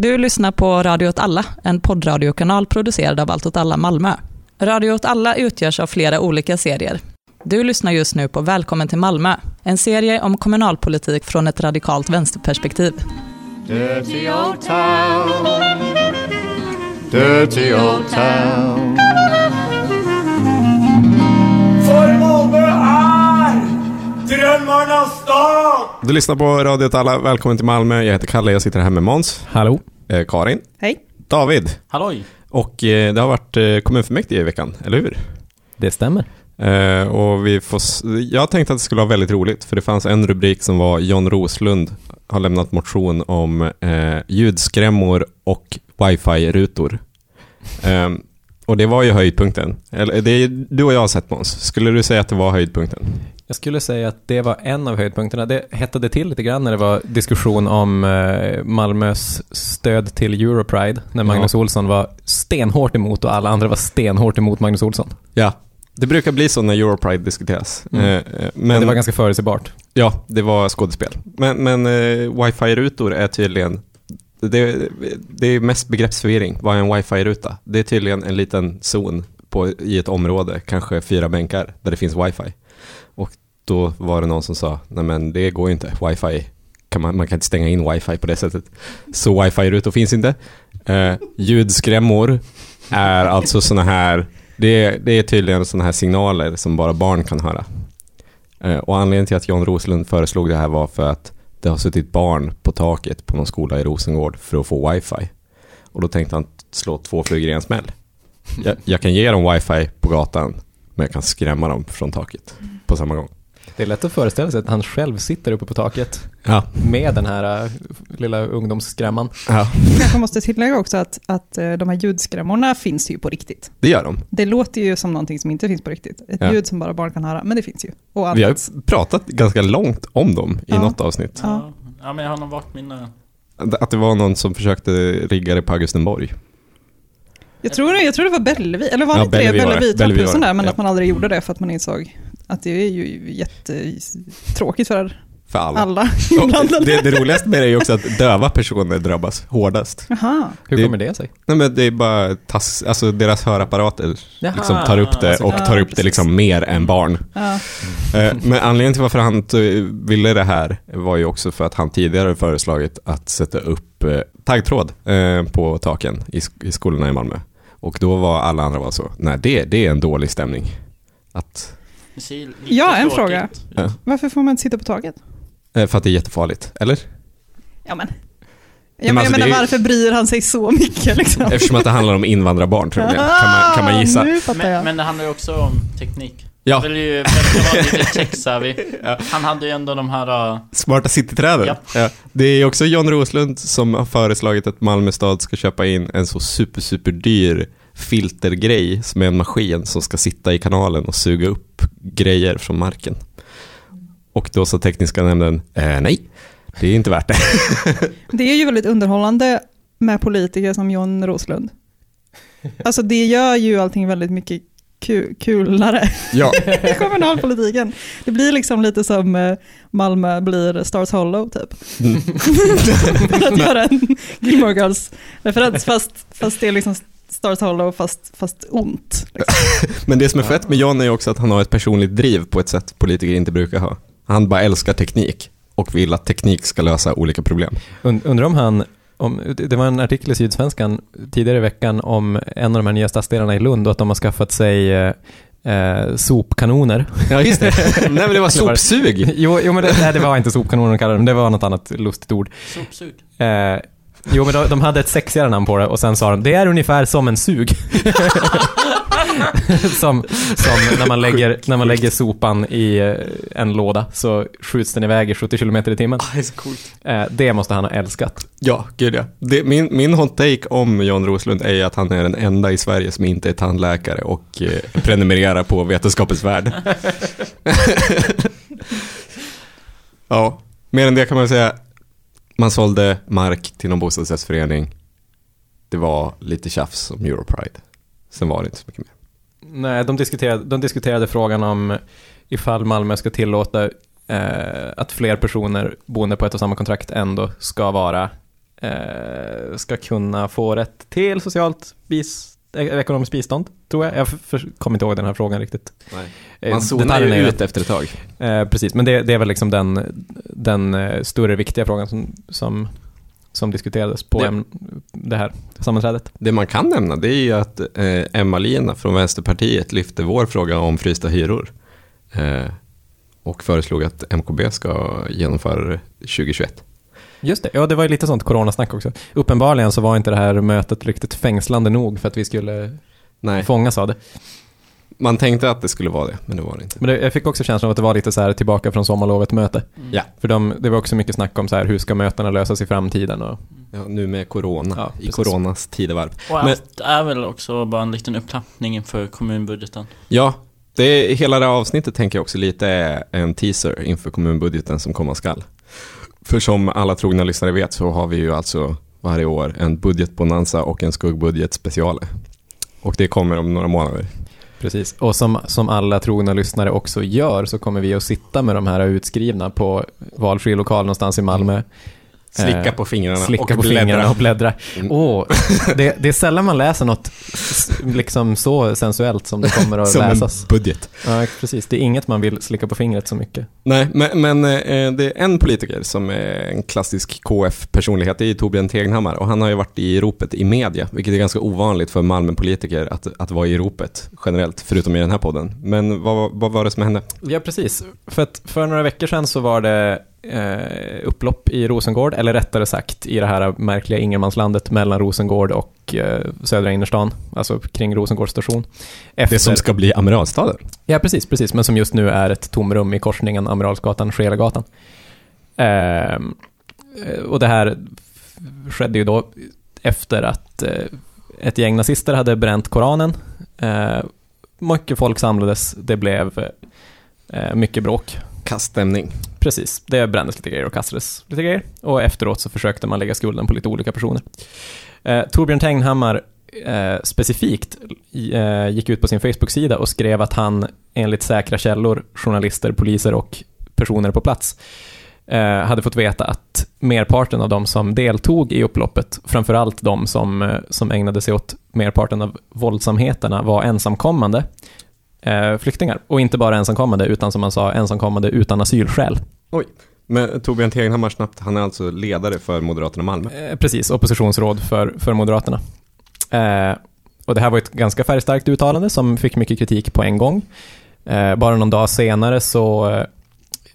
Du lyssnar på Radio åt alla, en poddradiokanal producerad av Allt åt alla Malmö. Radio åt alla utgörs av flera olika serier. Du lyssnar just nu på Välkommen till Malmö, en serie om kommunalpolitik från ett radikalt vänsterperspektiv. Dirty old town. Dirty old town. Drömmarnas stad! Du lyssnar på Radio alla. Välkommen till Malmö. Jag heter Kalle. Jag sitter här med Måns. Hallå. Eh, Karin. Hej. David. Halloj. Och eh, det har varit eh, kommunfullmäktige i veckan, eller hur? Det stämmer. Eh, och vi får, s- jag tänkte att det skulle vara väldigt roligt, för det fanns en rubrik som var John Roslund har lämnat motion om eh, ljudskrämmor och wifi-rutor. Eh, och det var ju höjdpunkten. Eller, det är, du och jag har sett Måns. Skulle du säga att det var höjdpunkten? Jag skulle säga att det var en av höjdpunkterna. Det hettade till lite grann när det var diskussion om eh, Malmös stöd till Europride, när Magnus Olsson var stenhårt emot och alla andra var stenhårt emot Magnus Olsson. Ja. Det brukar bli så när Europride diskuteras. Mm. Eh, eh, Men men det var ganska förutsägbart. Ja, det var skådespel. Men, men eh, wifi-rutor är tydligen, det, det är mest begreppsförvirring. Vad är en wifi-ruta? Det är tydligen en liten zon på, i ett område, kanske fyra bänkar, där det finns wifi. Och då var det någon som sa, nej men det går ju inte, wifi, kan man, man kan inte stänga in wifi på det sättet. Så wifi-rutor finns inte. Eh, ljudskrämmor är alltså sådana här, det är, det är tydligen sådana här signaler som bara barn kan höra. Eh, Och anledningen till att John Roslund föreslog det här var för att det har suttit barn på taket på någon skola i Rosengård för att få wifi. Och då tänkte han slå två flugor i en smäll. Jag, jag kan ge dem wifi på gatan, men jag kan skrämma dem från taket på samma gång. Det är lätt att föreställa sig att han själv sitter uppe på taket Ja, med den här uh, lilla ungdomsskrämman. ja Jag måste tillägga också att, att eh, de här ljudskrämmorna finns ju på riktigt. det gör de. Det låter ju som någonting som inte finns på riktigt. Ett Ja. ljud som bara barn kan höra, men det finns ju. Och Vi har pratat ganska långt om dem i Ja. något avsnitt. Ja. Ja, men jag har nog varit mina... Att det var någon som försökte rigga det på Augustenborg. Jag, tror, jag tror det var Bellevue, eller var det Ja, inte var det. Bellevue Bellevue var trappusen det. där, men Ja. att man aldrig gjorde det för att man insåg att det är ju jättetråkigt för För alla. alla det, det roligaste med det är ju också att döva personer drabbas hårdast. Jaha. Hur kommer det sig? Nej men det är bara tass, alltså deras hörapparater Jaha, liksom tar upp det och tar upp det liksom mer än barn. Ja. Eh, Men anledningen till varför han ville det här var ju också för att han tidigare föreslagit att sätta upp eh, taggtråd eh, på taken i skolorna i Malmö. Och då var alla andra var så, nej det, det är en dålig stämning. Att, Det lite Ja, en tråkigt. fråga. Ja. Varför får man inte sitta på taket? eh, för att det är jättefarligt, eller? Ja, men. Men Jag, men, alltså, jag menar, det är- varför bryr han sig så mycket liksom? Eftersom att det handlar om invandrarbarn troligen, kan man, kan man gissa. Ah, fattar Men, jag. men det handlar ju också om teknik. Ja. Jag vill ju verkar vara lite tech-savvy. Han hade ju ändå de här... uh, Smarta cityträden. Japp. Ja. Det är också John Roslund som har föreslagit att Malmö stad ska köpa in en så super, super dyr filtergrej som är en maskin som ska sitta i kanalen och suga upp grejer från marken. Och då sa tekniska nämnden, eh, nej, det är inte värt det. Det är ju väldigt underhållande med politiker som John Roslund. Alltså det gör ju allting väldigt mycket ku kulare Ja, i kommunalpolitiken. Det blir liksom lite som eh, Malmö blir Stars Hollow typ. Mm. För att göra en Gilmore Girls-referens fast, fast det är liksom Stars Hollow fast, fast ont. Liksom. men det som är fett med John är också att han har ett personligt driv på ett sätt politiker inte brukar ha. Han bara älskar teknik och vill att teknik ska lösa olika problem. Und, undrar om han, om, det var en artikel i Sydsvenskan tidigare i veckan om en av de här nya stadsdelarna i Lund och att de har skaffat sig eh, eh, sopkanoner. Ja, just det. nej, men det var sopsug. jo, jo, men det, nej, det var inte sopkanoner de kallade dem, det var något annat lustigt ord. Sopsug. Eh, jo, men de, de hade ett sexigare namn på det och sen sa de, det är ungefär som en sug. som, som när man lägger, när man lägger sopan i eh, en låda så skjuts den iväg i 70 km i timmen. Det är så coolt. Eh, det måste han ha älskat. Ja, gud ja. Det, min, min hot take om John Roslund är att han är den enda i Sverige som inte är tandläkare och eh, prenumererar på Vetenskapens Värld. ja, mer än det kan man säga. Man sålde mark till någon bostadsrättsförening. Det var lite tjafs om Europride. Sen var det inte så mycket mer. Nej, de diskuterade, de diskuterade frågan om ifall Malmö ska tillåta eh, att fler personer boende på ett och samma kontrakt ändå ska vara eh, ska kunna få rätt till socialt bistånd ekonomiskt bistånd, tror jag. Jag kommer inte ihåg den här frågan riktigt. Nej. Eh, Man zonar ju ut efter ett tag. Eh, precis, men det, det är väl liksom den, den eh, större viktiga frågan som, som, som diskuterades på Det- det här sammanträdet. Det man kan nämna det är ju att eh, Emma-Lina från Vänsterpartiet lyfte vår fråga om frysta hyror. Eh, och föreslog att MKB ska genomföra det 2021. Just det, ja det var ju lite sånt coronasnack också. Uppenbarligen så var inte det här mötet riktigt fängslande nog för att vi skulle Nej, fångas av det. man tänkte att det skulle vara det, men det var det inte. Men det, jag fick också känslan av att det var lite så här tillbaka från sommarlovet möte. Ja. För de, det var också mycket snack om så här, hur ska mötena lösas i framtiden och Ja, nu med corona, Ja, i coronas tidevarv. Och Men- allt är väl också bara en liten upptrappning inför kommunbudgeten. Ja, det, hela det här avsnittet tänker jag också lite är en teaser inför kommunbudgeten som komma skall. För som alla trogna lyssnare vet så har vi ju alltså varje år en budgetbonanza och en skuggbudget special. Och det kommer om några månader. Precis, och som, som alla trogna lyssnare också gör så kommer vi att sitta med de här utskrivna på valfri lokal någonstans i Malmö. Slicka Eh, på fingrarna Slicka och på bläddra. fingrarna och bläddra. Mm. Åh, det, det är sällan man läser något liksom så sensuellt som det kommer att Som läsas. en budget. Ja, precis. Det är inget man vill slicka på fingret så mycket. Nej, men, men eh, det är en politiker som är en klassisk KF-personlighet, det är Torbjörn Tegnhammar och han har ju varit i ropet i media, vilket är ganska ovanligt för Malmö-politiker att, att vara i ropet generellt, förutom i den här podden. Men vad, vad var det som hände? Ja, precis. För, att för några veckor sedan så var det eh, upplopp i Rosengård, eller rättare sagt i det här märkliga ingenmanslandet mellan Rosengård och eh, södra innerstan, alltså kring Rosengårds station. Efter, Det som ska bli Amiralstaden. Ja, precis, precis, men som just nu är ett tomrum i korsningen Amiralsgatan-Scheelegatan. Ehm, eh, och det här skedde ju då efter att eh, ett gäng nazister hade bränt Koranen. Eh, mycket folk samlades, det blev eh, mycket bråk. Kaststämning. Precis, det brändes lite grejer och kastades lite grejer. Och efteråt så försökte man lägga skulden på lite olika personer. Eh, Torbjörn Tegnhammar eh, specifikt eh, gick ut på sin Facebook-sida och skrev att han enligt säkra källor, journalister, poliser och personer på plats eh, hade fått veta att merparten av de som deltog i upploppet, framförallt de som, eh, som ägnade sig åt merparten av våldsamheterna, var ensamkommande eh, flyktingar. Och inte bara ensamkommande, utan som man sa, ensamkommande utan asylskäl. Men Torbjörn Tegnhammar snabbt, han är alltså ledare för Moderaterna Malmö. Eh, precis, oppositionsråd för, för Moderaterna. Eh, och det här var ett ganska färgstarkt uttalande som fick mycket kritik på en gång. Eh, bara någon dag senare så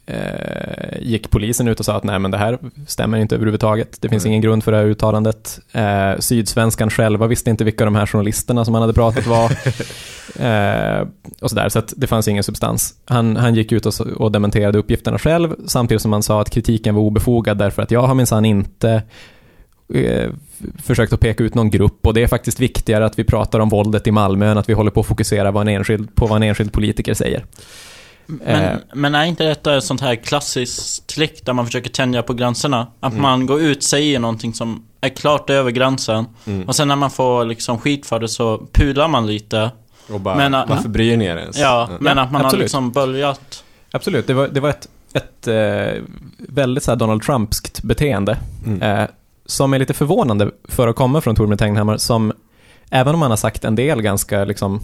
eh, gick polisen ut och sa att nej men det här stämmer inte överhuvudtaget. Det finns Nej. ingen grund för det här uttalandet. Eh, Sydsvenskan själva visste inte vilka de här journalisterna som han hade pratat var. eh, och sådär, så att det fanns ingen substans. Han, han gick ut och, och dementerade uppgifterna själv, samtidigt som han sa att kritiken var obefogad därför att jag har minsann inte eh, försökt att peka ut någon grupp och det är faktiskt viktigare att vi pratar om våldet i Malmö än att vi håller på att fokusera vad en enskild, på vad en enskild politiker säger. Men, Eh. men är inte detta ett sånt här klassiskt trick där man försöker tänja på gränserna? Att Mm. man går ut, säger någonting som är klart över gränsen Mm. och sen när man får liksom skit för det så pular man lite. Och bara, Men, äh, varför bryr ni er ens? Ja, men att man har absolut. liksom börjat... Absolut, det var, det var ett, ett eh, väldigt så Donald Trumpskt beteende Mm. eh, som är lite förvånande för att komma från Torbjörn Tegnhammar som, även om han har sagt en del ganska liksom,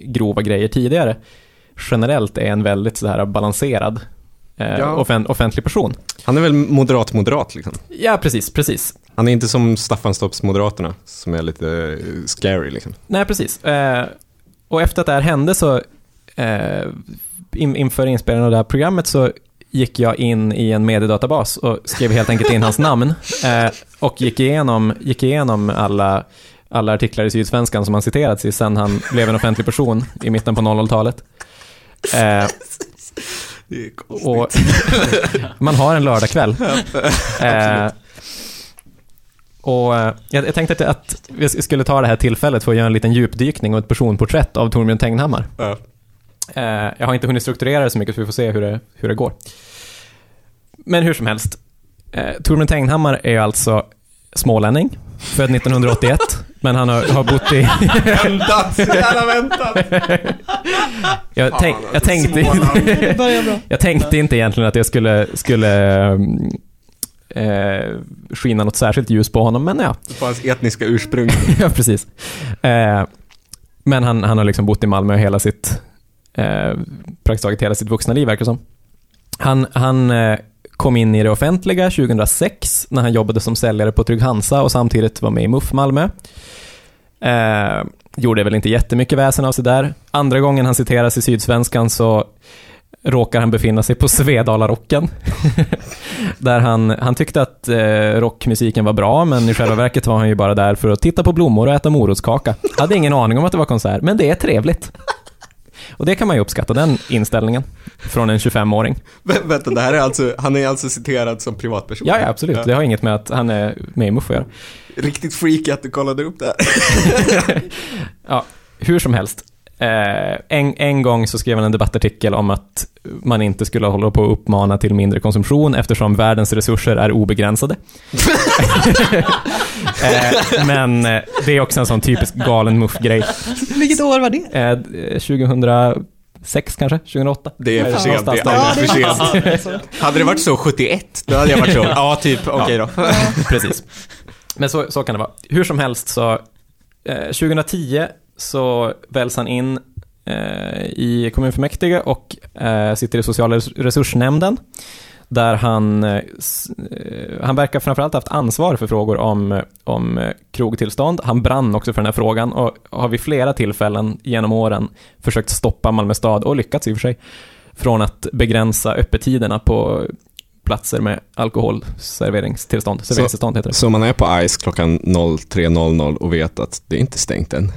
grova grejer tidigare, generellt är en väldigt så här balanserad eh, Ja. offen, offentlig person. Han är väl moderat-moderat liksom? Ja, precis, precis. Han är inte som Staffanstorps Moderaterna, som är lite eh, scary liksom. Nej, precis. Eh, och efter att det här hände så, eh, in, inför inspelningen av det här programmet så gick jag in i en mediedatabas och skrev helt enkelt in hans namn eh, och gick igenom, gick igenom alla, alla artiklar i Sydsvenskan som han citerats i sen han blev en offentlig person i mitten på 00-talet. Eh, och man har en lördagkväll. Eh, och eh, jag, jag tänkte att, att vi skulle ta det här tillfället för att göra en liten djupdykning och ett personporträtt av Torbjörn Tegnhammar. Ja. Eh, jag har inte hunnit strukturera det så mycket så vi får se hur det, hur det går. Men hur som helst. Eh, Torbjörn Tegnhammar är alltså smålänning, född 1981, men han har, har bott i... Väntat! Jävla väntat! jag, tänk, jag, tänkte, bra. jag tänkte inte egentligen att jag skulle, skulle um, eh, skina något särskilt ljus på honom, men ja. På hans etniska ursprung. ja, precis. Eh, men han, han har liksom bott i Malmö hela sitt, eh, praktiskt taget hela sitt vuxna liv, verkar som. Han, han eh, kom in i det offentliga 2006 när han jobbade som säljare på Trygg Hansa och samtidigt var med i MUF Malmö. Eh, gjorde väl inte jättemycket väsen av sig där. Andra gången han citeras i Sydsvenskan så råkar han befinna sig på Svedalarocken. där han, han tyckte att eh, rockmusiken var bra, men i själva verket var han ju bara där för att titta på blommor och äta morotskaka. Hade ingen aning om att det var konsert, men det är trevligt. Och det kan man ju uppskatta, den inställningen, från en 25-åring. Vä- vänta, det här är alltså, han är alltså citerad som privatperson? Ja, ja, absolut. Det har inget med att han är med i MUF att göra. Riktigt freaky att du kollade upp det här. Ja, hur som helst. Eh, en, en gång så skrev han en debattartikel om att man inte skulle hålla på att uppmana till mindre konsumtion eftersom världens resurser är obegränsade. eh, men eh, det är också en sån typisk galen muff-grej. Vilket år var det? Eh, 2006 kanske? 2008? Det är för sent, det är alldeles för sent. Hade det varit så 71, då hade jag varit så, ja typ, okej då. Precis. Men så, så kan det vara. Hur som helst så, eh, 2010 så väljs han in i kommunfullmäktige och eh, sitter i sociala res- resursnämnden. Där han, eh, eh, han verkar framförallt haft ansvar för frågor om, om eh, krogtillstånd. Han brann också för den här frågan och har vid flera tillfällen genom åren försökt stoppa Malmö stad, och lyckats i och för sig, från att begränsa öppettiderna på platser med alkoholserveringstillstånd. Serveringstillstånd heter det. Så man är på Ice klockan 03.00 och vet att det är inte stängt än.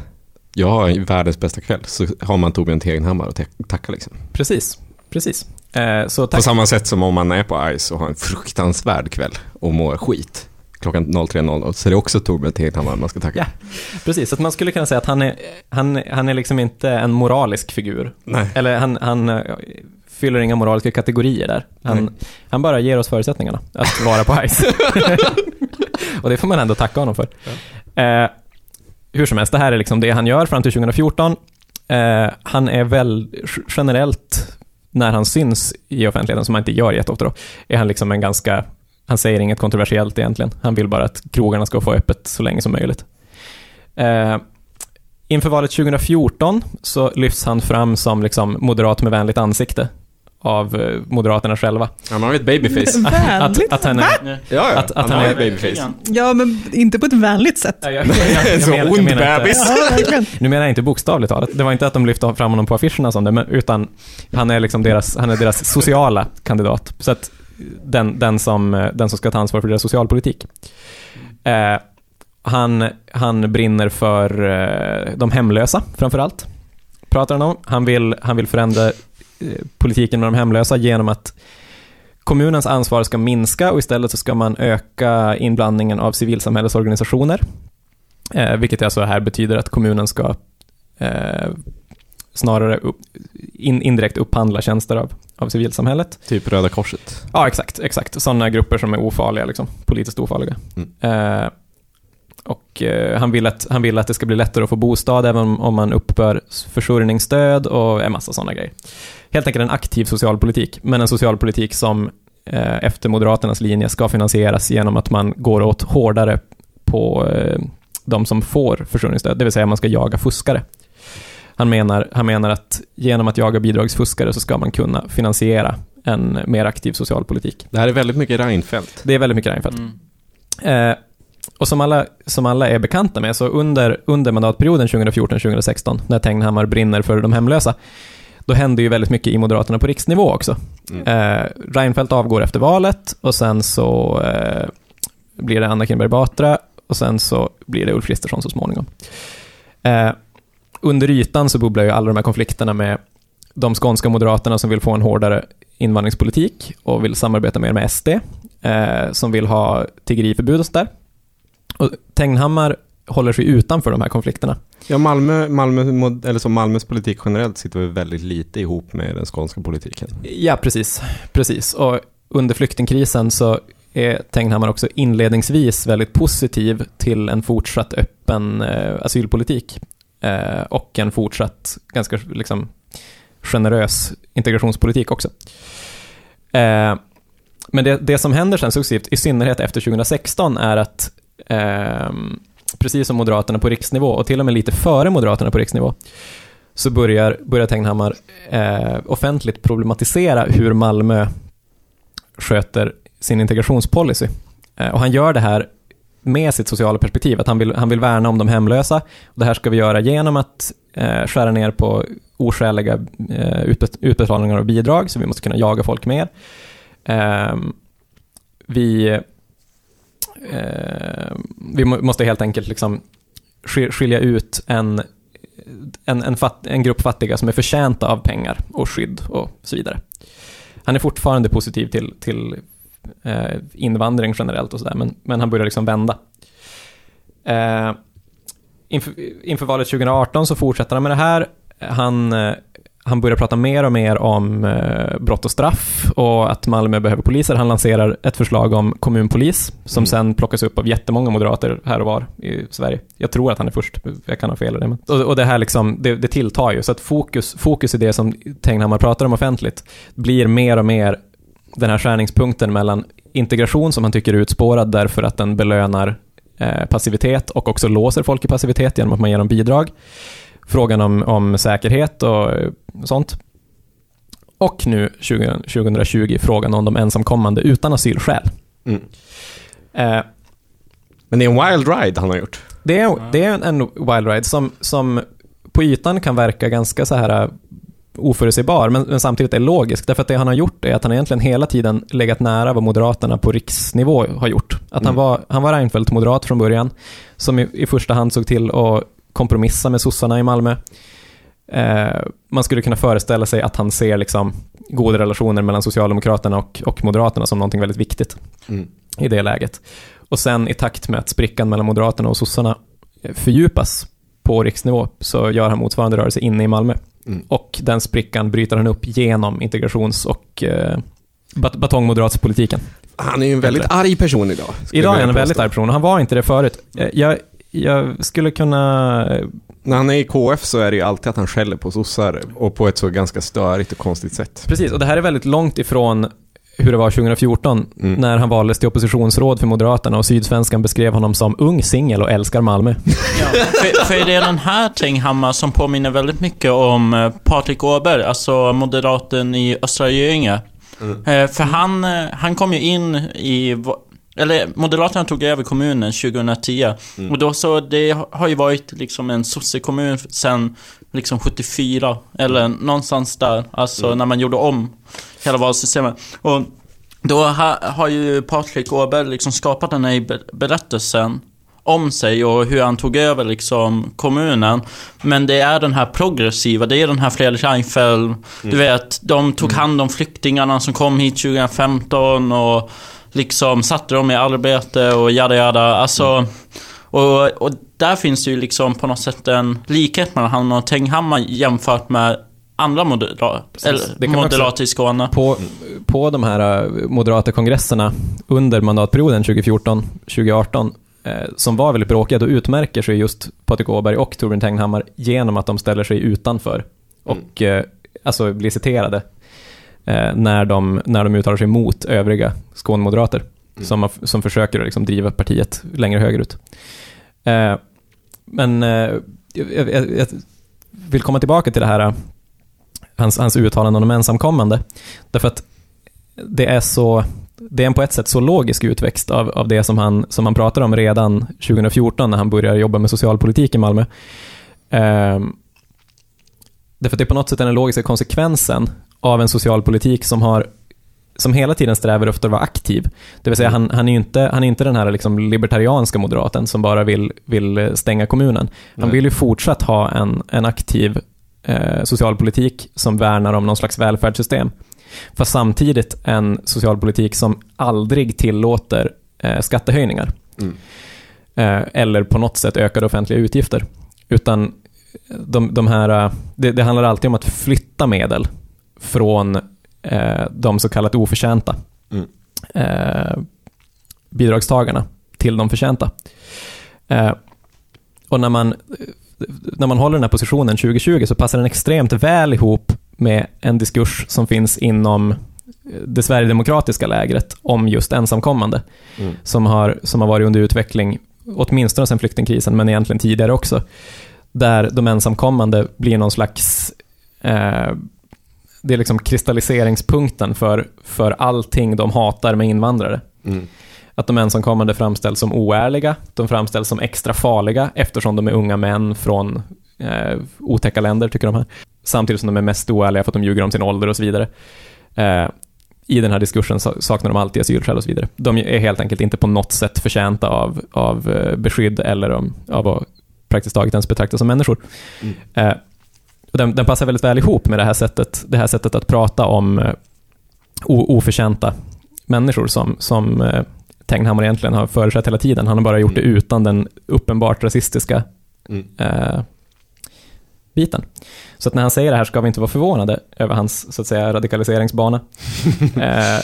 Jag har världens bästa kväll, så har man Torbjörn Tegenhammar att ta- tacka liksom. Precis, precis. Eh, så På tack. samma sätt som om man är på Ice och har en fruktansvärd kväll och mår skit klockan 03.00 så är det också Torbjörn Tegenhammar man ska tacka. Ja. Precis, så att man skulle kunna säga att han är, han, han är liksom inte en moralisk figur. Nej. Eller han, han eh, fyller inga moraliska kategorier där. Han, Nej. han bara ger oss förutsättningarna att vara på Ice. och det får man ändå tacka honom för. Eh, hur som helst, det här är liksom det han gör fram till 2014. Eh, han är väl generellt, när han syns i offentligheten, som han inte gör jätteofta då, är han liksom en ganska, han säger inget kontroversiellt egentligen. Han vill bara att krogarna ska få öppet så länge som möjligt. Eh, inför valet 2014 så lyfts han fram som liksom moderat med vänligt ansikte av eh, Moderaterna själva. Ja, man vet babyface. Vänligt? Att, att han är... Ja, ja. Att- att han han har är- babyface. Ja, men inte på ett vänligt sätt. Jag, jag, jag, En så jag ond bebis. Ja. Nu menar jag inte bokstavligt talat. Det var inte att de lyfte fram honom på affischerna som det, men, utan han är liksom deras, han är deras sociala kandidat. Så att den, den, som, den som ska ta ansvar för deras socialpolitik. Eh, han, han brinner för eh, de hemlösa, framför allt. Pratar han om. Han vill, han vill förändra eh, politiken med de hemlösa genom att kommunens ansvar ska minska och istället så ska man öka inblandningen av civilsamhällesorganisationer. Eh, vilket alltså här betyder att kommunen ska eh, snarare upp, in, indirekt upphandla tjänster av, av civilsamhället. Typ Röda Korset. Ja, exakt. exakt. Sådana grupper som är ofarliga, liksom, politiskt ofarliga. Mm. Eh, och eh, han, vill att, han vill att det ska bli lättare att få bostad även om, man uppbör försörjningsstöd och en massa sådana grejer. Helt enkelt en aktiv socialpolitik, men en socialpolitik som eh, efter Moderaternas linje ska finansieras genom att man går åt hårdare på eh, de som får försörjningsstöd, det vill säga man ska jaga fuskare. Han menar, han menar att genom att jaga bidragsfuskare så ska man kunna finansiera en mer aktiv socialpolitik. Det här är väldigt mycket Reinfeldt. Det är väldigt mycket Reinfeldt. Mm. Eh, och som alla, som alla är bekanta med, så under, under mandatperioden 2014-2016, när Tegnhammar brinner för de hemlösa, då händer ju väldigt mycket i Moderaterna på riksnivå också. Mm. Eh, Reinfeldt avgår efter valet och sen så eh, blir det Anna Kinberg Batra och sen så blir det Ulf Kristersson så småningom. Eh, under ytan så bubblar ju alla de här konflikterna med de skånska moderaterna som vill få en hårdare invandringspolitik och vill samarbeta mer med SD, eh, som vill ha tiggeriförbud och sådär. Och Tegnhammar håller sig utanför de här konflikterna. Ja, Malmö, Malmö, eller så Malmös politik generellt sitter väl väldigt lite ihop med den skånska politiken. Ja, precis. precis. Och under flyktingkrisen så är Tegnhammar också inledningsvis väldigt positiv till en fortsatt öppen eh, asylpolitik eh, och en fortsatt ganska liksom, generös integrationspolitik också. Eh, men det, det som händer sen successivt, i synnerhet efter 2016, är att ehm, precis som Moderaterna på riksnivå, och till och med lite före Moderaterna på riksnivå, så börjar, börjar Tegnhammar eh, offentligt problematisera hur Malmö sköter sin integrationspolicy. Eh, och han gör det här med sitt sociala perspektiv, att han vill, han vill värna om de hemlösa. Och det här ska vi göra genom att eh, skära ner på oskäliga eh, utbet utbetalningar av bidrag, så vi måste kunna jaga folk mer. Eh, vi Eh, vi måste helt enkelt liksom skilja ut en, en, en, fatt, en grupp fattiga som är förtjänta av pengar och skydd och så vidare. Han är fortfarande positiv till, till eh, invandring generellt och sådär, men, men han börjar liksom vända. Eh, inför, inför valet 2018 så fortsätter han med det här. Han, eh, han börjar prata mer och mer om eh, brott och straff och att Malmö behöver poliser. Han lanserar ett förslag om kommunpolis som Mm. sen plockas upp av jättemånga moderater här och var i Sverige. Jag tror att han är först, jag kan ha fel i det. Men. Och, och det här liksom, det, det tilltar ju, så att fokus, fokus i det som Tegnhammar pratar om offentligt blir mer och mer den här skärningspunkten mellan integration som han tycker är utspårad därför att den belönar eh, passivitet och också låser folk i passivitet genom att man ger dem bidrag. Frågan om, om säkerhet och eh, sånt. Och nu 20, 2020 frågan om de ensamkommande utan asylskäl. Mm. Eh, Men det är en wild ride han har gjort. det är, det är en, en wild ride som, som på ytan kan verka ganska så här äh, oförutsägbar, men, men samtidigt är logisk. Därför att det han har gjort är att han egentligen hela tiden legat nära vad Moderaterna på riksnivå har gjort. Att han Mm. var, han var Reinfeldt moderat från början, som i, i första hand såg till att kompromissa med sossarna i Malmö. Eh, man skulle kunna föreställa sig att han ser liksom goda relationer mellan Socialdemokraterna och, och Moderaterna som någonting väldigt viktigt Mm. i det läget. Och sen i takt med att sprickan mellan Moderaterna och sossarna fördjupas på riksnivå så gör han motsvarande rörelse inne i Malmö. Mm. Och den sprickan bryter han upp genom integrations och eh, bat batongmoderatspolitiken. Han är ju en väldigt arg person idag. Idag är han en väldigt arg person och han var inte det förut. Eh, Jag, jag skulle kunna... eh, När han är i KF så är det ju alltid att han skäller på sossar och på ett så ganska störigt och konstigt sätt. Precis, och det här är väldigt långt ifrån hur det var 2014 Mm. när han valdes till oppositionsråd för Moderaterna och Sydsvenskan beskrev honom som ung singel och älskar Malmö. Ja, för, för det är den här Tenghammar som påminner väldigt mycket om eh, Patrik Åberg, alltså moderaten i Östra Göinge. Mm. Eh, För han, han kom ju in i... Eller Moderaterna tog över kommunen 2010. Mm. Och då så, det har ju varit liksom en sossekommun sen liksom 74. Eller någonstans där. Alltså Mm. när man gjorde om hela valsystemet. Och då ha, har ju Patrik Åberg liksom skapat den här be- berättelsen om sig och hur han tog över liksom kommunen. Men det är den här progressiva, det är den här Fredrik Reinfeldt. Du vet, de tog hand om flyktingarna som kom hit 2015 och liksom satte dem i arbete och jada jada. Alltså, och, och där finns det ju liksom på något sätt en likhet mellan han och Tenghammar jämfört med andra eller moderater i Skåne. På, på de här eh, moderata kongresserna under mandatperioden 2014-2018 eh, som var väldigt bråkiga, då utmärker sig just Patrik Åberg och Torbjörn Tegnhammar genom att de ställer sig utanför och eh, alltså blir citerade eh, när, de, när de uttalar sig mot övriga Skånemoderater som, har, som försöker liksom driva partiet längre högerut. Eh, men eh, jag, jag, jag vill komma tillbaka till det här, eh, hans, hans uttalanden om ensamkommande. Därför att det är så, det är en på ett sätt så logisk utväxt av, av det som han, som han pratar om redan 2014 när han börjar jobba med socialpolitik i Malmö. Ehm, därför att det är på något sätt den logiska konsekvensen av en socialpolitik som har som hela tiden strävar efter att vara aktiv. Det vill säga, han, han är inte, han är inte den här liksom libertarianska moderaten som bara vill, vill stänga kommunen. Han Nej. vill ju fortsatt ha en, en aktiv eh, socialpolitik som värnar om någon slags välfärdssystem. Fast samtidigt en socialpolitik som aldrig tillåter eh, skattehöjningar. Mm. Eh, eller på något sätt ökade offentliga utgifter. Utan de, de här, eh, det, det handlar alltid om att flytta medel från eh, de så kallat oförtjänta Mm. eh, bidragstagarna till de förtjänta. Eh, och när man, när man håller den här positionen 2020 så passar den extremt väl ihop med en diskurs som finns inom det sverigedemokratiska lägret om just ensamkommande, Mm. som, har, som har varit under utveckling, åtminstone sedan flyktingkrisen, men egentligen tidigare också, där de ensamkommande blir någon slags eh, det är liksom kristalliseringspunkten för, för allting de hatar med invandrare. Mm. Att de ensamkommande framställs som oärliga, de framställs som extra farliga eftersom de är unga män från eh, otäcka länder, tycker de här. Samtidigt som de är mest oärliga för att de ljuger om sin ålder och så vidare. Eh, I den här diskursen sa- saknar de alltid asylskäl och så vidare. De är helt enkelt inte på något sätt förtjänta av, av eh, beskydd eller om, av att praktiskt taget ens betraktas som människor. Mm. Eh, den, den passar väldigt väl ihop med det här sättet, det här sättet att prata om eh, o, oförtjänta människor som, som eh, Tegnhammar egentligen har företrätt hela tiden. Han har bara gjort det Mm. utan den uppenbart rasistiska Mm. eh, biten. Så att när han säger det här ska vi inte vara förvånade över hans, så att säga, radikaliseringsbana. eh,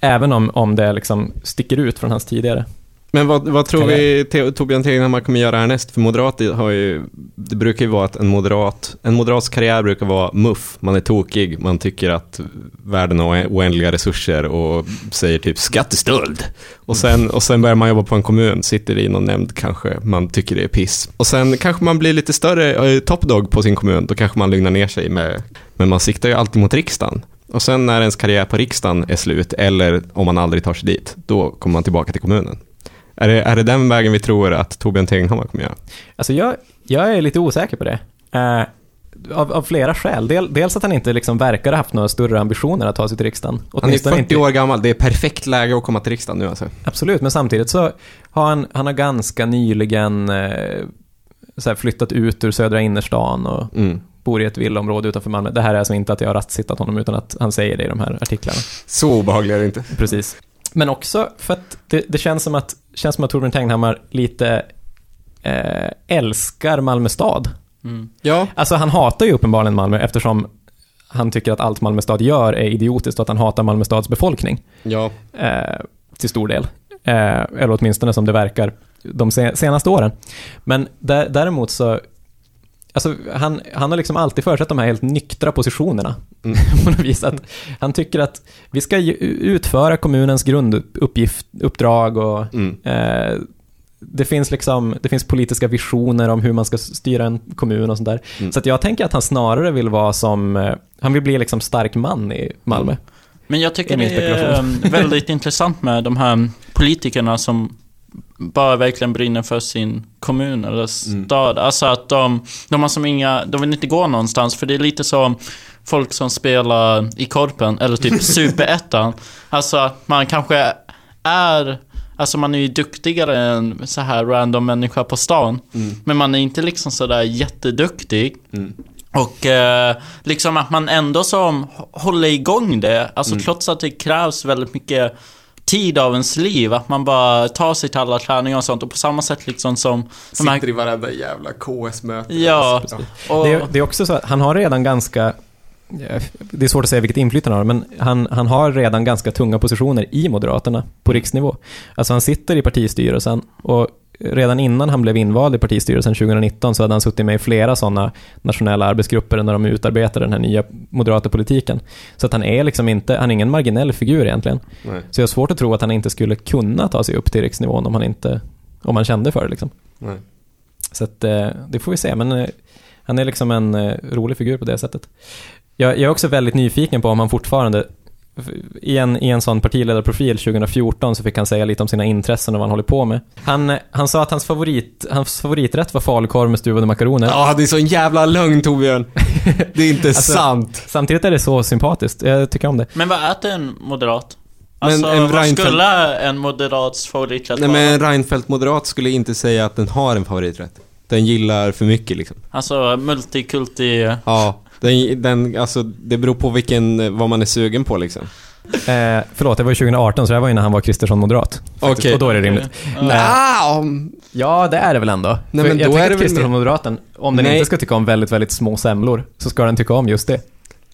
även om, om det liksom sticker ut från hans tidigare. Men vad, vad tror vi Te- Torbjörn Tegenhammar kommer göra härnäst? För Moderater har ju, det brukar ju vara att en moderat, en moderats karriär brukar vara muff. Man är tokig, man tycker att världen har oändliga resurser och säger typ skattestöld. Och sen, och sen börjar man jobba på en kommun, sitter i någon nämnd kanske, man tycker det är piss. Och sen kanske man blir lite större eh, topdog på sin kommun, då kanske man lugnar ner sig med, men man siktar ju alltid mot riksdagen. Och sen när ens karriär på riksdagen är slut, eller om man aldrig tar sig dit, då kommer man tillbaka till kommunen. Är det, är det den vägen vi tror att Torbjörn Tegenhammar kommer göra? Alltså jag, jag är lite osäker på det. Eh, av, av flera skäl. Del, dels att han inte liksom verkar ha haft några större ambitioner att ta sig till riksdagen. Han är Åtminstone 40 inte, år gammal, det är perfekt läge att komma till riksdagen nu alltså. Absolut, men samtidigt så har han, han har ganska nyligen eh, så här flyttat ut ur södra innerstan och Mm. bor i ett villaområde utanför Malmö. Det här är alltså inte att jag har rattsittat honom, utan att han säger det i de här artiklarna. Så obehagligt är det inte. Precis. Men också för att det, det känns som att, känns som att Torbjörn Tegnhammar lite eh, älskar Malmö stad. Mm. Ja, Alltså han hatar ju uppenbarligen Malmö eftersom han tycker att allt Malmö stad gör är idiotiskt och att han hatar Malmö stads befolkning ja. eh, till stor del. Eh, eller åtminstone som det verkar de se- senaste åren. Men dä- däremot så, alltså han, han har liksom alltid företrätt de här helt nyktra positionerna. Mm. på något vis. Att han tycker att vi ska utföra kommunens grunduppgift, uppdrag och Mm. eh, det finns liksom, det finns politiska visioner om hur man ska styra en kommun och sånt där. Mm. Så att jag tänker att han snarare vill vara som, eh, han vill bli liksom stark man i Malmö. Men jag tycker Det är eh, väldigt intressant med de här politikerna som bara verkligen brinner för sin kommun eller stad. Alltså att de, de har som inga, de vill inte gå någonstans för det är lite som folk som spelar i Korpen eller typ Superettan. Alltså att man kanske är Alltså man är ju duktigare än så här random människa på stan. Men man är inte liksom sådär jätteduktig. Mm. Och eh, liksom att man ändå som håller igång det, alltså trots att det krävs väldigt mycket tid av ens liv, att man bara tar sig till alla träningar och sånt och på samma sätt liksom som de här, Sitter i varenda jävla KS-möte. Ja, och, Det, är- det är också så att han har redan ganska, det är svårt att säga vilket inflytande han har, men han, han har redan ganska tunga positioner i Moderaterna på riksnivå. Alltså han sitter i partistyrelsen och redan innan han blev invald i partistyrelsen 2019 så hade han suttit med i flera sådana nationella arbetsgrupper när de utarbetade den här nya moderata politiken. Så att han är liksom inte, han är ingen marginell figur egentligen. Nej, Så jag har svårt att tro att han inte skulle kunna ta sig upp till riksnivån om han inte, om han kände för det liksom. nej. Så att, eh, det får vi se, men eh, han är liksom en eh, rolig figur på det sättet. Jag, jag är också väldigt nyfiken på om han fortfarande, i en, i en sån partiledarprofil 2014 så fick han säga lite om sina intressen och vad han håller på med. Han, han sa att hans, favorit, hans favoriträtt var falukorv med stuvade makaroner. Ja, det är så en jävla lögn Torbjörn. Det är inte Alltså, sant. Samtidigt är det så sympatiskt, jag tycker om det. men vad äter en moderat? Men Alltså en vad Reinfeldt- skulle en moderats favoriträtt Nej vara? men en Reinfeldt-moderat skulle inte säga att den har en favoriträtt. Den gillar för mycket liksom. Alltså multikulti... Ja, den, den, alltså det beror på vilken, vad man är sugen på liksom. Eh, förlåt, det var ju 2018 så det här var innan han var Kristersson moderat. faktiskt. Okej. Och då är det rimligt. Nja, Ja, det är det väl ändå. Nej, men jag då det att väl Kristersson moderaten, om den Nej. inte ska tycka om väldigt, väldigt små semlor, så ska den tycka om just det.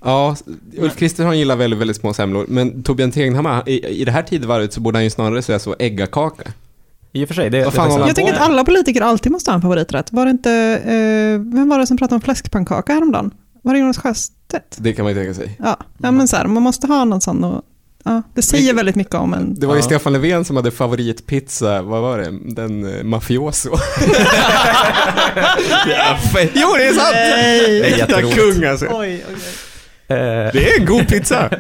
Ja, Ulf Kristersson gillar väldigt, väldigt små semlor. Men Torbjörn Tegenhammar, i, i det här tidevarvet så borde han ju snarare säga så, äggakaka. I och för sig, det, Vad det fan håller Jag tänker att alla politiker alltid måste ha en favoriträtt. Var det inte, eh, vem var det som pratade om fläskpannkaka häromdagen? Var det Jonas Sjöstedt? Det kan man ju tänka sig. Ja, ja men så här, man måste ha någon sån och, ja, det säger väldigt mycket om en. Det var ju Ja. Stefan Löfven som hade favoritpizza, vad var det? Den eh, mafioso. ja, jo, det är sant! Nej. Det är Äkta jätteroligt. kung alltså. Oj, oj, oj. Eh, Det är en god pizza.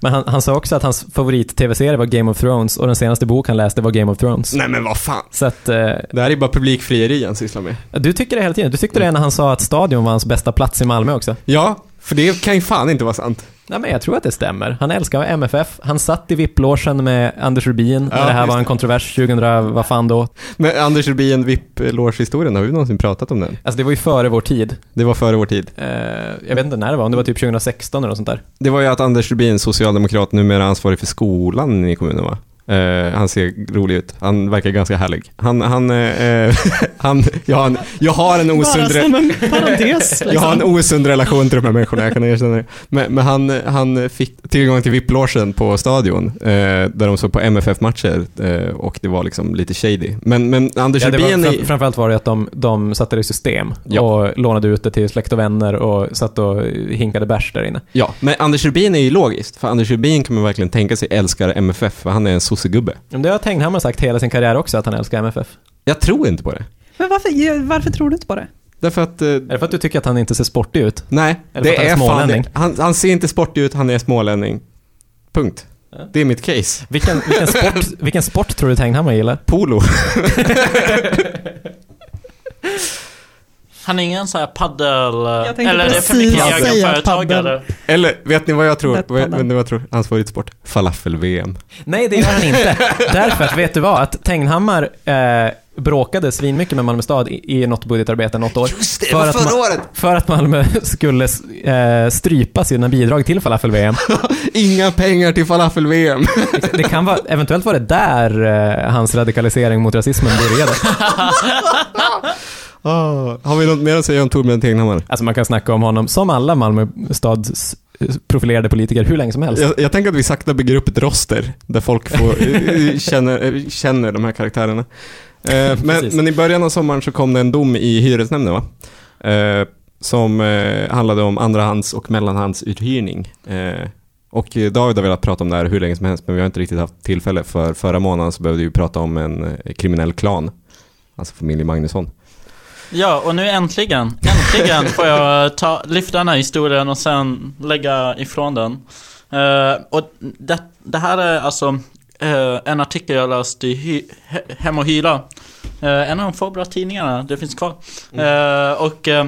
Men han, han sa också att hans favorit-tv-serie var Game of Thrones och den senaste bok han läste var Game of Thrones. Nej men vad fan. Så att, eh, Det här är bara publikfrieri han sysslar med. du tycker det hela tiden. Du tyckte det när han sa att Stadion var hans bästa plats i Malmö också. Ja, för det kan ju fan inte vara sant. Nej men jag tror att det stämmer. Han älskar MFF. Han satt i VIP-logen med Anders Rubin när Ja, det här var en kontrovers 2000, vad fan då? Men Anders Rubin, VIP-loge-historien, har vi någonsin pratat om den? Alltså det var ju före vår tid. Det var före vår tid. Eh, jag vet inte när det var, om det var typ 2016 eller något sånt där. Det var ju att Anders Rubin, socialdemokrat, numera ansvarig för skolan i kommunen va? Eh, han ser rolig ut. Han verkar ganska härlig. Han, han, eh, han, jag, har en, jag har en Bara osund... re- som en parentes. Jag har en Liksom. osund relation till de här människorna, jag kan erkänna det. Men, men han, han fick tillgång till VIP-logen på stadion, eh, där de såg på MFF-matcher och det var liksom lite shady. Men, men Anders Ja, var, Rubin... fram, är- framförallt var det att de, de satte det i system Ja. och lånade ut det till släkt och vänner och satt och hinkade bärs där inne. Ja, men Anders Rubin är ju logiskt, för Anders Rubin kan man verkligen tänka sig älskar MFF, för han är en sossegubbe. Men det har Tenghammar sagt hela sin karriär också, att han älskar MFF. Jag tror inte på det. Men varför, varför tror du inte på det? Därför att... Eh, Är det för att du tycker att han inte ser sportig ut? nej, Eller för det att han är är fan smålänning? det. Han, han ser inte sportig ut, han är smålänning. Punkt. Ja. Det är mitt case. Vilken, vilken, sport, vilken sport tror du Tenghammar gillar? Polo. Han är ingen sån här paddel... Eller är det för mycket egenföretagare? Eller, vet ni vad jag tror? Vet, ni vad jag tror? Hans favoritsport? Falafel-VM. Nej, det gör han inte. Därför att, vet du vad? Att Tenghammar eh, bråkade svinmycket med Malmö stad i, i något budgetarbete något år. Just det, För att ma- året! För att Malmö skulle eh, strypa sina bidrag till falafel-VM. Inga pengar till falafel-VM. Det kan vara, eventuellt var det där eh, hans radikalisering mot rasismen började. Ah, har vi något mer att säga om Torbjörn Tegnhammar? Alltså man kan snacka om honom, som alla Malmö stads eh, profilerade politiker, hur länge som helst. Jag, jag tänker att vi sakta bygger upp ett roster där folk får, eh, känner, eh, känner de här karaktärerna. Eh, men, men i början av sommaren så kom det en dom i hyresnämnden va? Eh, som eh, handlade om andrahands och mellanhandsuthyrning. Och David har velat prata om det här hur länge som helst men vi har inte riktigt haft tillfälle för förra månaden så behövde vi prata om en kriminell klan. Alltså familjen Magnusson. Ja, och nu äntligen, äntligen får jag ta, lyfta den här historien och sen lägga ifrån den. Eh, och det, det här är alltså eh, en artikel jag läst i hy, he, Hem och Hyra. Eh, en av de få bra tidningarna, det finns kvar. Eh, och eh,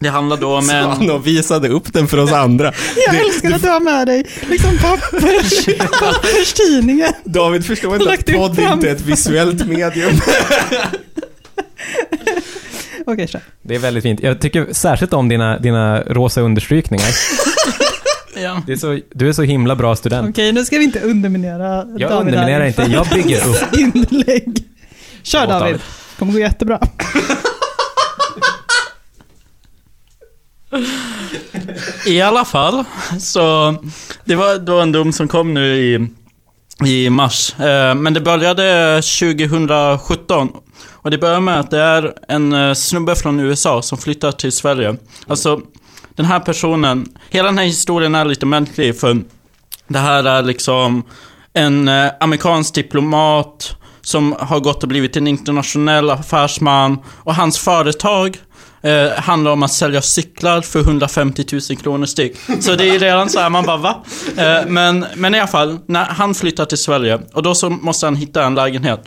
det handlar då om en... Han och visade upp den för oss andra. Jag Det- älskar att du har med dig liksom pappers, papperstidningen. David förstår inte att podd inte är ett visuellt medium. Okej, kör. Det är väldigt fint. Jag tycker särskilt om dina, dina rosa understrykningar. Ja. Det är så, du är så himla bra student. Okej, nu ska vi inte underminera Jag David underminerar inte, jag bygger upp. inlägg. Kör David. David. kommer gå jättebra. I alla fall, så det var då en dom som kom nu i, i mars. Eh, men det började 2017. Och det börjar med att det är en eh, snubbe från USA som flyttar till Sverige. Alltså, den här personen, hela den här historien är lite märklig för det här är liksom en eh, amerikansk diplomat som har gått och blivit en internationell affärsman och hans företag eh, handlar om att sälja cyklar för 150 000 kronor styck. Så det är redan så här, man bara va? Eh, men, men i alla fall, när han flyttar till Sverige och då så måste han hitta en lägenhet.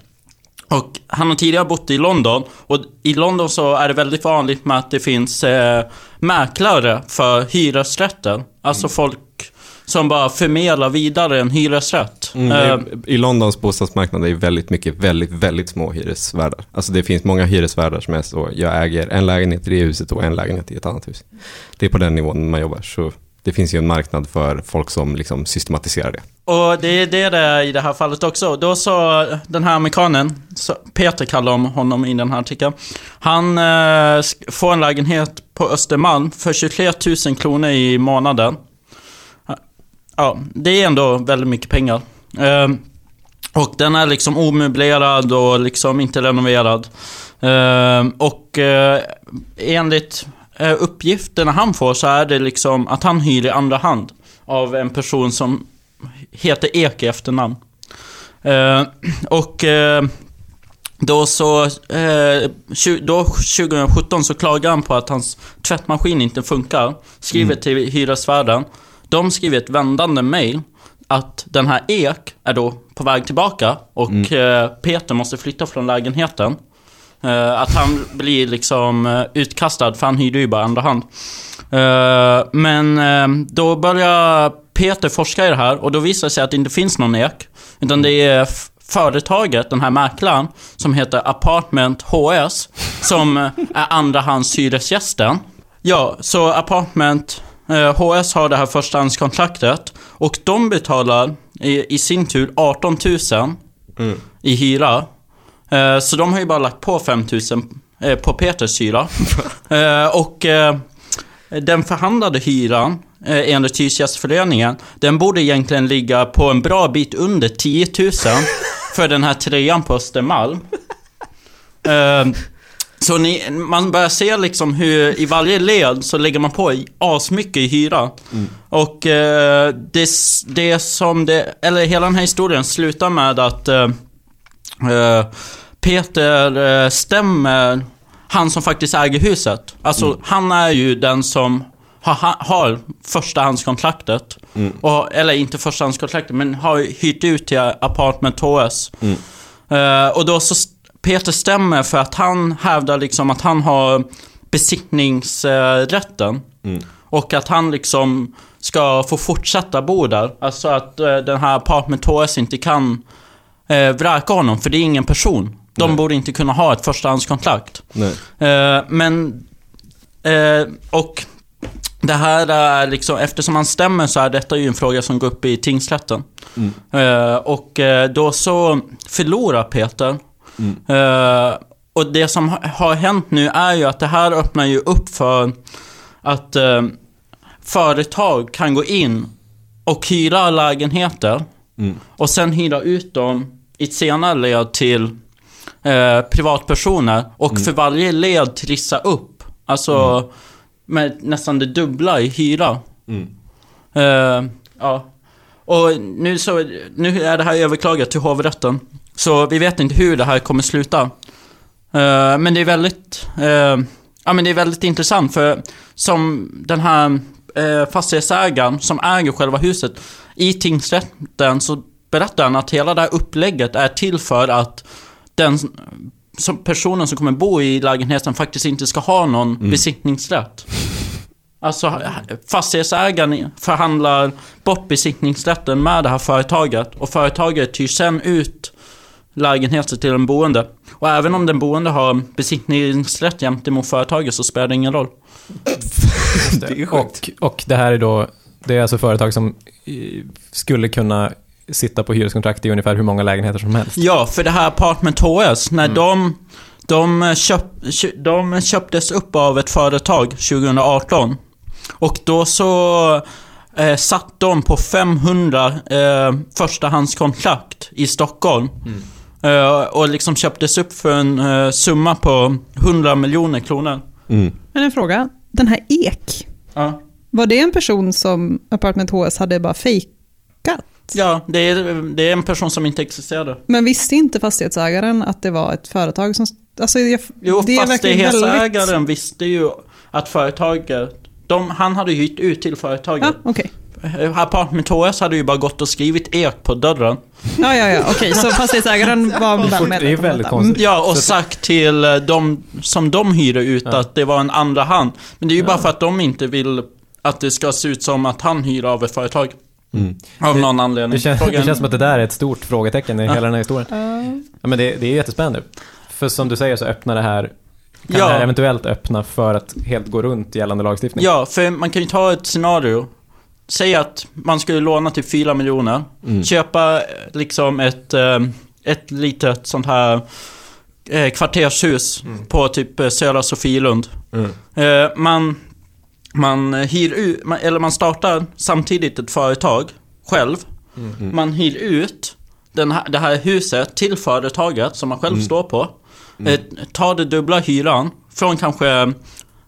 Och han har tidigare bott i London och i London så är det väldigt vanligt med att det finns eh, mäklare för hyresrätter. Alltså folk som bara förmedlar vidare en hyresrätt. Mm, Eh, I Londons bostadsmarknad är det väldigt mycket väldigt, väldigt små hyresvärdar. Alltså det finns många hyresvärdar som är så, jag äger en lägenhet i det huset och en lägenhet i ett annat hus. Det är på den nivån man jobbar. Så det finns ju en marknad för folk som liksom systematiserar det. Och det är det det är i det här fallet också. Då sa den här amerikanen, Peter kallar de honom i den här artikeln. Han eh, får en lägenhet på Östermalm för 23 000 kronor i månaden. Ja, det är ändå väldigt mycket pengar. Eh, och den är liksom omöblerad och liksom inte renoverad. Eh, och eh, enligt uppgifterna han får så är det liksom att han hyr i andra hand av en person som heter Ek i efternamn. Eh, och eh, då så, eh, då 2017 så klagar han på att hans tvättmaskin inte funkar. Skriver till hyresvärden. De skriver ett vändande mail att den här Ek är då på väg tillbaka och eh, Peter måste flytta från lägenheten. Eh, att han blir liksom eh, utkastad för han hyrde ju bara andra hand. Eh, men då börjar Peter forska i det här och då visar det sig att det inte finns någon ek. Utan det är företaget, den här mäklaren, som heter Apartment HS, som är andrahandshyresgästen. Ja, så Apartment HS har det här förstahandskontraktet och de betalar i, i sin tur 18 000 i hyra. Eh, Så de har ju bara lagt på 5000 eh, på Peters hyra. Eh, Och den förhandlade hyran enligt Hyresgästföreningen, den borde egentligen ligga på en bra bit under 10 000 för den här trean på Östermalm. Så ni, man börjar se liksom hur i varje led så lägger man på asmycket i hyra. Och eh, det, det som det, eller hela den här historien slutar med att Eh, Peter eh, stämmer han som faktiskt äger huset. Alltså, han är ju den som har, ha- har förstahandskontraktet. Och, eller inte förstahandskontraktet, men har hyrt ut till Apartment HS. Eh, och då så, Peter stämmer för att han hävdar liksom att han har besittningsrätten. Och att han liksom ska få fortsätta bo där. Alltså att eh, den här Apartment HS inte kan eh, vräka honom, för det är ingen person. De borde inte kunna ha ett förstahandskontrakt. Nej. Eh, men, eh, och det här är liksom, eftersom han stämmer så är detta ju en fråga som går upp i tingsrätten. Eh, och eh, då så förlorar Peter. Eh, och det som ha- har hänt nu är ju att det här öppnar ju upp för att eh, företag kan gå in och hyra lägenheter och sen hyra ut dem i ett senare led till eh, privatpersoner och för varje led trissa upp. Alltså med nästan det dubbla i hyra. Eh, ja. Och nu, så, nu är det här överklagat till hovrätten. Så vi vet inte hur det här kommer sluta. Eh, men det är väldigt, eh, ja men det är väldigt intressant för som den här eh, fastighetsägaren som äger själva huset i tingsrätten så berättar han att hela det här upplägget är till för att den som personen som kommer bo i lägenheten faktiskt inte ska ha någon besittningsrätt. Alltså fastighetsägaren förhandlar bort besittningsrätten med det här företaget och företaget hyr sen ut lägenheter till den boende. Och även om den boende har besittningsrätt gentemot företaget så spelar det ingen roll. Det är sjukt. Och, och det här är då, det är alltså företag som eh, skulle kunna sitta på hyreskontrakt i ungefär hur många lägenheter som helst. Ja, för det här Apartment HS, när de, de, köp, kö- de köptes upp av ett företag 2018. Och då så eh, satt de på 500 eh, förstahandskontrakt i Stockholm. Eh, och liksom köptes upp för en eh, summa på 100 miljoner kronor. Mm. Men en fråga, den här Ek, Ja. var det en person som Apartment HS hade bara fejkat? Ja, det är, det är en person som inte existerade. Men visste inte fastighetsägaren att det var ett företag som... Alltså, jag, Jo, det fastighetsägaren väldigt... visste ju att företaget... De, han hade ju hyrt ut till företaget. Ja, okej. Eh, Apartment HS hade ju bara gått och skrivit ek på dörren. Ja, ja, ja, okej. Så fastighetsägaren var väl Det är väldigt konstigt. Ja, och sagt till eh, de som de hyr ut att det var en andra hand. Men det är ju bara för att de inte vill att det ska se ut som att han hyr av ett företag. Av någon anledning. Det känns, Frågan- det känns som att det där är ett stort frågetecken i hela den här historien. Ja, men det, det är jättespännande. För som du säger så öppnar det här, kan Ja. det här eventuellt öppna för att helt gå runt gällande lagstiftning. Ja, för man kan ju ta ett scenario. Säg att man skulle låna till 4 miljoner. Köpa eh, liksom ett, eh, ett litet sånt här eh, kvartershus på typ Södra Sofielund. Eh, man, man hyr ut, man, eller man startar samtidigt ett företag själv. Man hyr ut den här, det här huset till företaget som man själv står på. Eh, tar det dubbla hyran från kanske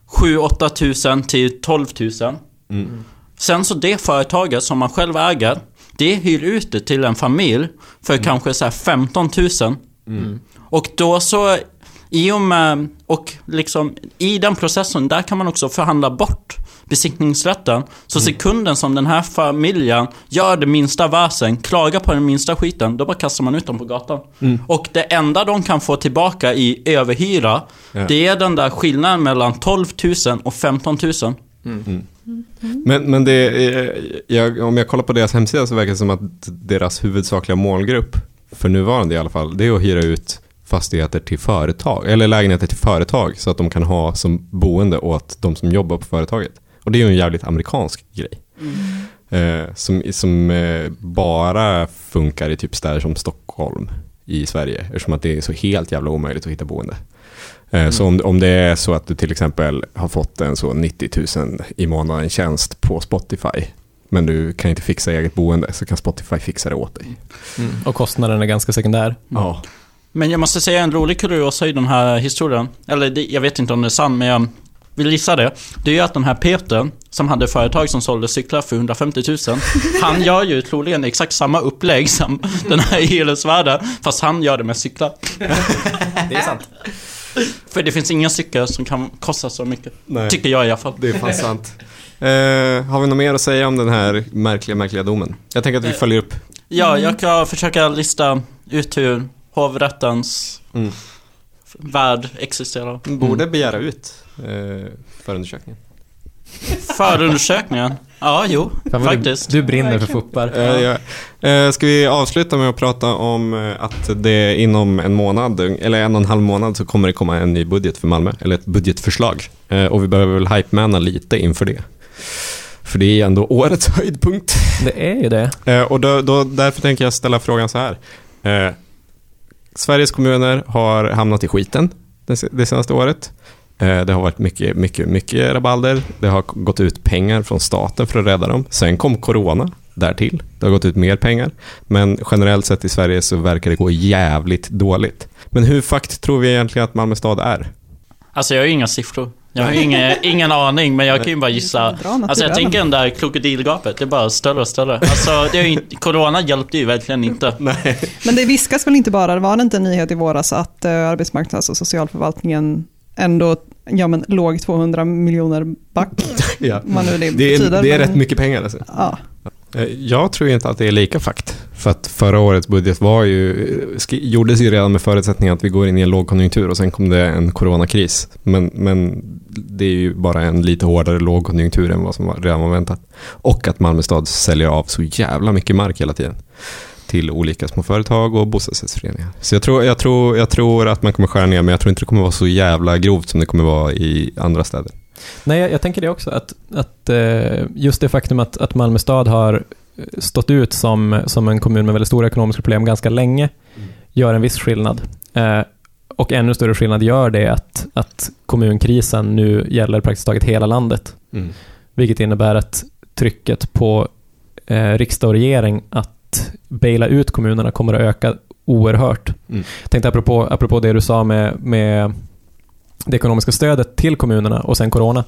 7-8 tusen till 12 tusen. Mm. Sen så det företaget som man själv äger, det hyr ut det till en familj för kanske så här 15 000. Och då så, i och med, och liksom i den processen, där kan man också förhandla bort besiktningsrätten. Så sekunden som den här familjen gör det minsta väsen, klagar på den minsta skiten, då bara kastar man ut dem på gatan. Och det enda de kan få tillbaka i överhyra, Ja. det är den där skillnaden mellan 12 000 och 15 000. Men, men det, är- jag, om jag kollar på deras hemsida så verkar det som att deras huvudsakliga målgrupp, för nuvarande i alla fall, det är att hyra ut fastigheter till företag, eller lägenheter till företag, så att de kan ha som boende åt de som jobbar på företaget. Och det är ju en jävligt amerikansk grej. Eh, som som eh, bara funkar i typ städer som Stockholm i Sverige, eftersom att det är så helt jävla omöjligt att hitta boende. Eh, Så om, om det är så att du till exempel har fått en så 90 000 i månaden tjänst på Spotify, men du kan inte fixa eget boende, så kan Spotify fixa det åt dig. Mm. Och kostnaden är ganska sekundär. Ja. Men jag måste säga en rolig kuriosa i den här historien. Eller det, jag vet inte om det är sant, men jag vill gissa det. Det är ju att den här Peter, som hade företag som sålde cyklar för 150 000. Han gör ju troligen exakt samma upplägg som den här hyresvärden, fast han gör det med cyklar. Det är sant. För det finns inga cyklar som kan kosta så mycket. Nej. Tycker jag i alla fall. Det är fan sant. Eh, har vi något mer att säga om den här märkliga, märkliga domen? Jag tänker att vi Eh, följer upp. Ja, jag kan försöka lista ut hur hovrättens Mm. värld existerar. Borde begära ut eh, förundersökningen. Förundersökningen? Ja, jo, Fan, faktiskt. Du, du brinner för fuppar. Eh, ja. eh, ska vi avsluta med att prata om eh, att det inom en månad, eller en och en halv månad, så kommer det komma en ny budget för Malmö, eller ett budgetförslag. Eh, och vi behöver väl hypemana lite inför det. För det är ändå årets höjdpunkt. Det är ju det. Eh, och då, då, därför tänker jag ställa frågan så här. Sveriges kommuner har hamnat i skiten det, senaste året. Eh, det har varit mycket, mycket, mycket rabalder. Det har gått ut pengar från staten för att rädda dem. Sen kom corona därtill. Det har gått ut mer pengar. Men generellt sett i Sverige så verkar det gå jävligt dåligt. Men hur fakt tror vi egentligen att Malmö stad är? Alltså jag har inga siffror. Jag har ingen, ingen aning, men jag kan ju bara gissa. Alltså jag tänker den där krokodilgapet, det är bara större och större. Alltså det är ju inte, Corona hjälpte ju verkligen inte. Men det viskas väl inte bara, det var det inte en nyhet i våras att uh, arbetsmarknads och socialförvaltningen ändå ja, men, låg 200 miljoner back, Ja. vad nu det, Det är, betyder. det är men- rätt mycket pengar alltså. Ja, Eh, Eh, jag tror inte att det är lika fakt. För att förra årets budget var ju, eh, gjordes ju redan med förutsättningen att vi går in i en lågkonjunktur och sen kom det en coronakris. Men, men det är ju bara en lite hårdare lågkonjunktur än vad som redan var väntat. Och att Malmö stad säljer av så jävla mycket mark hela tiden. Till olika små företag och bostadsrättsföreningar. Så jag tror, jag, tror, jag tror att man kommer skära ner, men jag tror inte det kommer vara så jävla grovt som det kommer vara i andra städer. Nej, jag, jag tänker det också, att, att eh, just det faktum att, att Malmö stad har stått ut som, som en kommun med väldigt stora ekonomiska problem ganska länge, gör en viss skillnad. Eh, och ännu större skillnad gör det att, att kommunkrisen nu gäller praktiskt taget hela landet. Mm. Vilket innebär att trycket på eh, riksdag och regering att baila ut kommunerna kommer att öka oerhört. Mm. Jag tänkte apropå, apropå det du sa med, med det ekonomiska stödet till kommunerna och sen corona.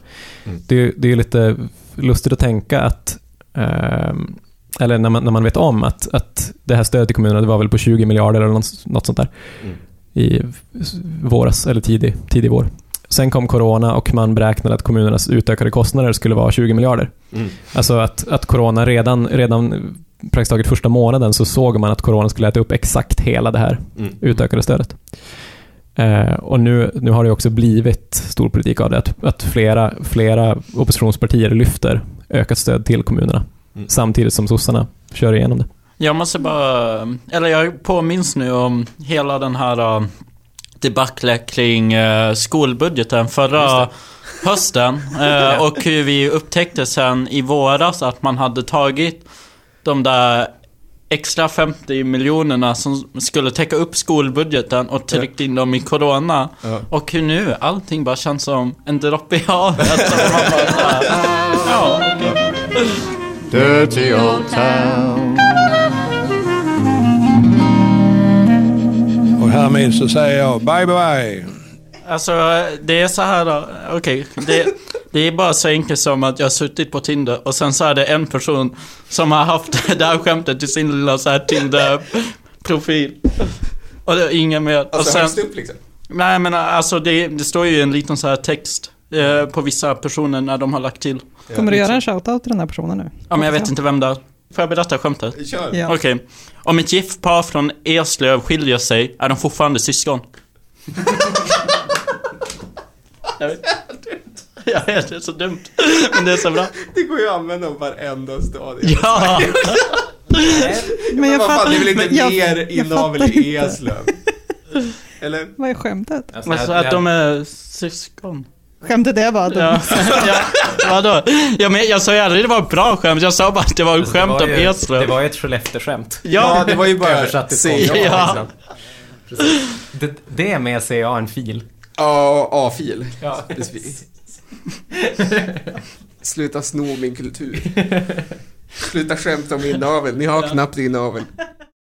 Mm. Det, det är lite lustigt att tänka att ehm, eller när man, när man vet om att, att det här stödet till kommunerna det var väl på 20 miljarder eller något, något sånt där Mm. i våras eller tidig, tidig vår. Sen kom corona och man beräknade att kommunernas utökade kostnader skulle vara 20 miljarder. Mm. Alltså att, att corona redan, redan praktiskt taget första månaden så såg man att corona skulle äta upp exakt hela det här Mm. utökade stödet. Eh, och nu, nu har det också blivit stor politik av det, att, att flera, flera oppositionspartier lyfter ökat stöd till kommunerna, Mm. samtidigt som sossarna kör igenom det. Jag måste bara, eller jag påminns nu om hela den här uh, debaclet kring uh, skolbudgeten förra hösten. Uh, och hur vi upptäckte sen i våras att man hade tagit de där extra 50 miljonerna som skulle täcka upp skolbudgeten och tryckt in dem i Corona. Ja. Och hur nu allting bara känns som en droppe i havet. Ja. Dirty old town. Och härmed så säger jag bye bye. Alltså, det är så här då. Okej, det, det är bara så enkelt som att jag har suttit på Tinder och sen så är det en person som har haft det här skämtet i sin lilla så här Tinder-profil. Och det är ingen mer. och Alltså sen, högst upp liksom. nej men alltså det, det står ju en liten så här text eh, på vissa personer när de har lagt till. Kommer du göra en shoutout till den här personen nu? Ja men jag vet inte vem det är. Får jag berätta skämtet? Kör. Ja. Okej. Om ett gift par från Eslöv skiljer sig, är de fortfarande syskon? vet, det är så dumt. Men det är så bra. Det går ju att använda om varenda stadie. Ja! Men jag vad fan, fattar det är väl inte men jag- mer inavel i. Eslöv? Eller? Vad är skämtet? Alltså, Alltså att de är syskon. Skämtet är bara att de... Ja, ja vadå? Ja, men jag sa ju aldrig det var ett bra skämt, jag sa bara att det var ett Alltså, det skämt var om ju- Det Eslöv. var ju ett Skellefteå-skämt. Ja, det var ju bara Översatt till. Ja. liksom. Precis. Det, det är med CA en fil. Ja, A-fil. Ja. Precis. Sluta sno min kultur. Sluta skämta om min navel. Ni har knappt din navel.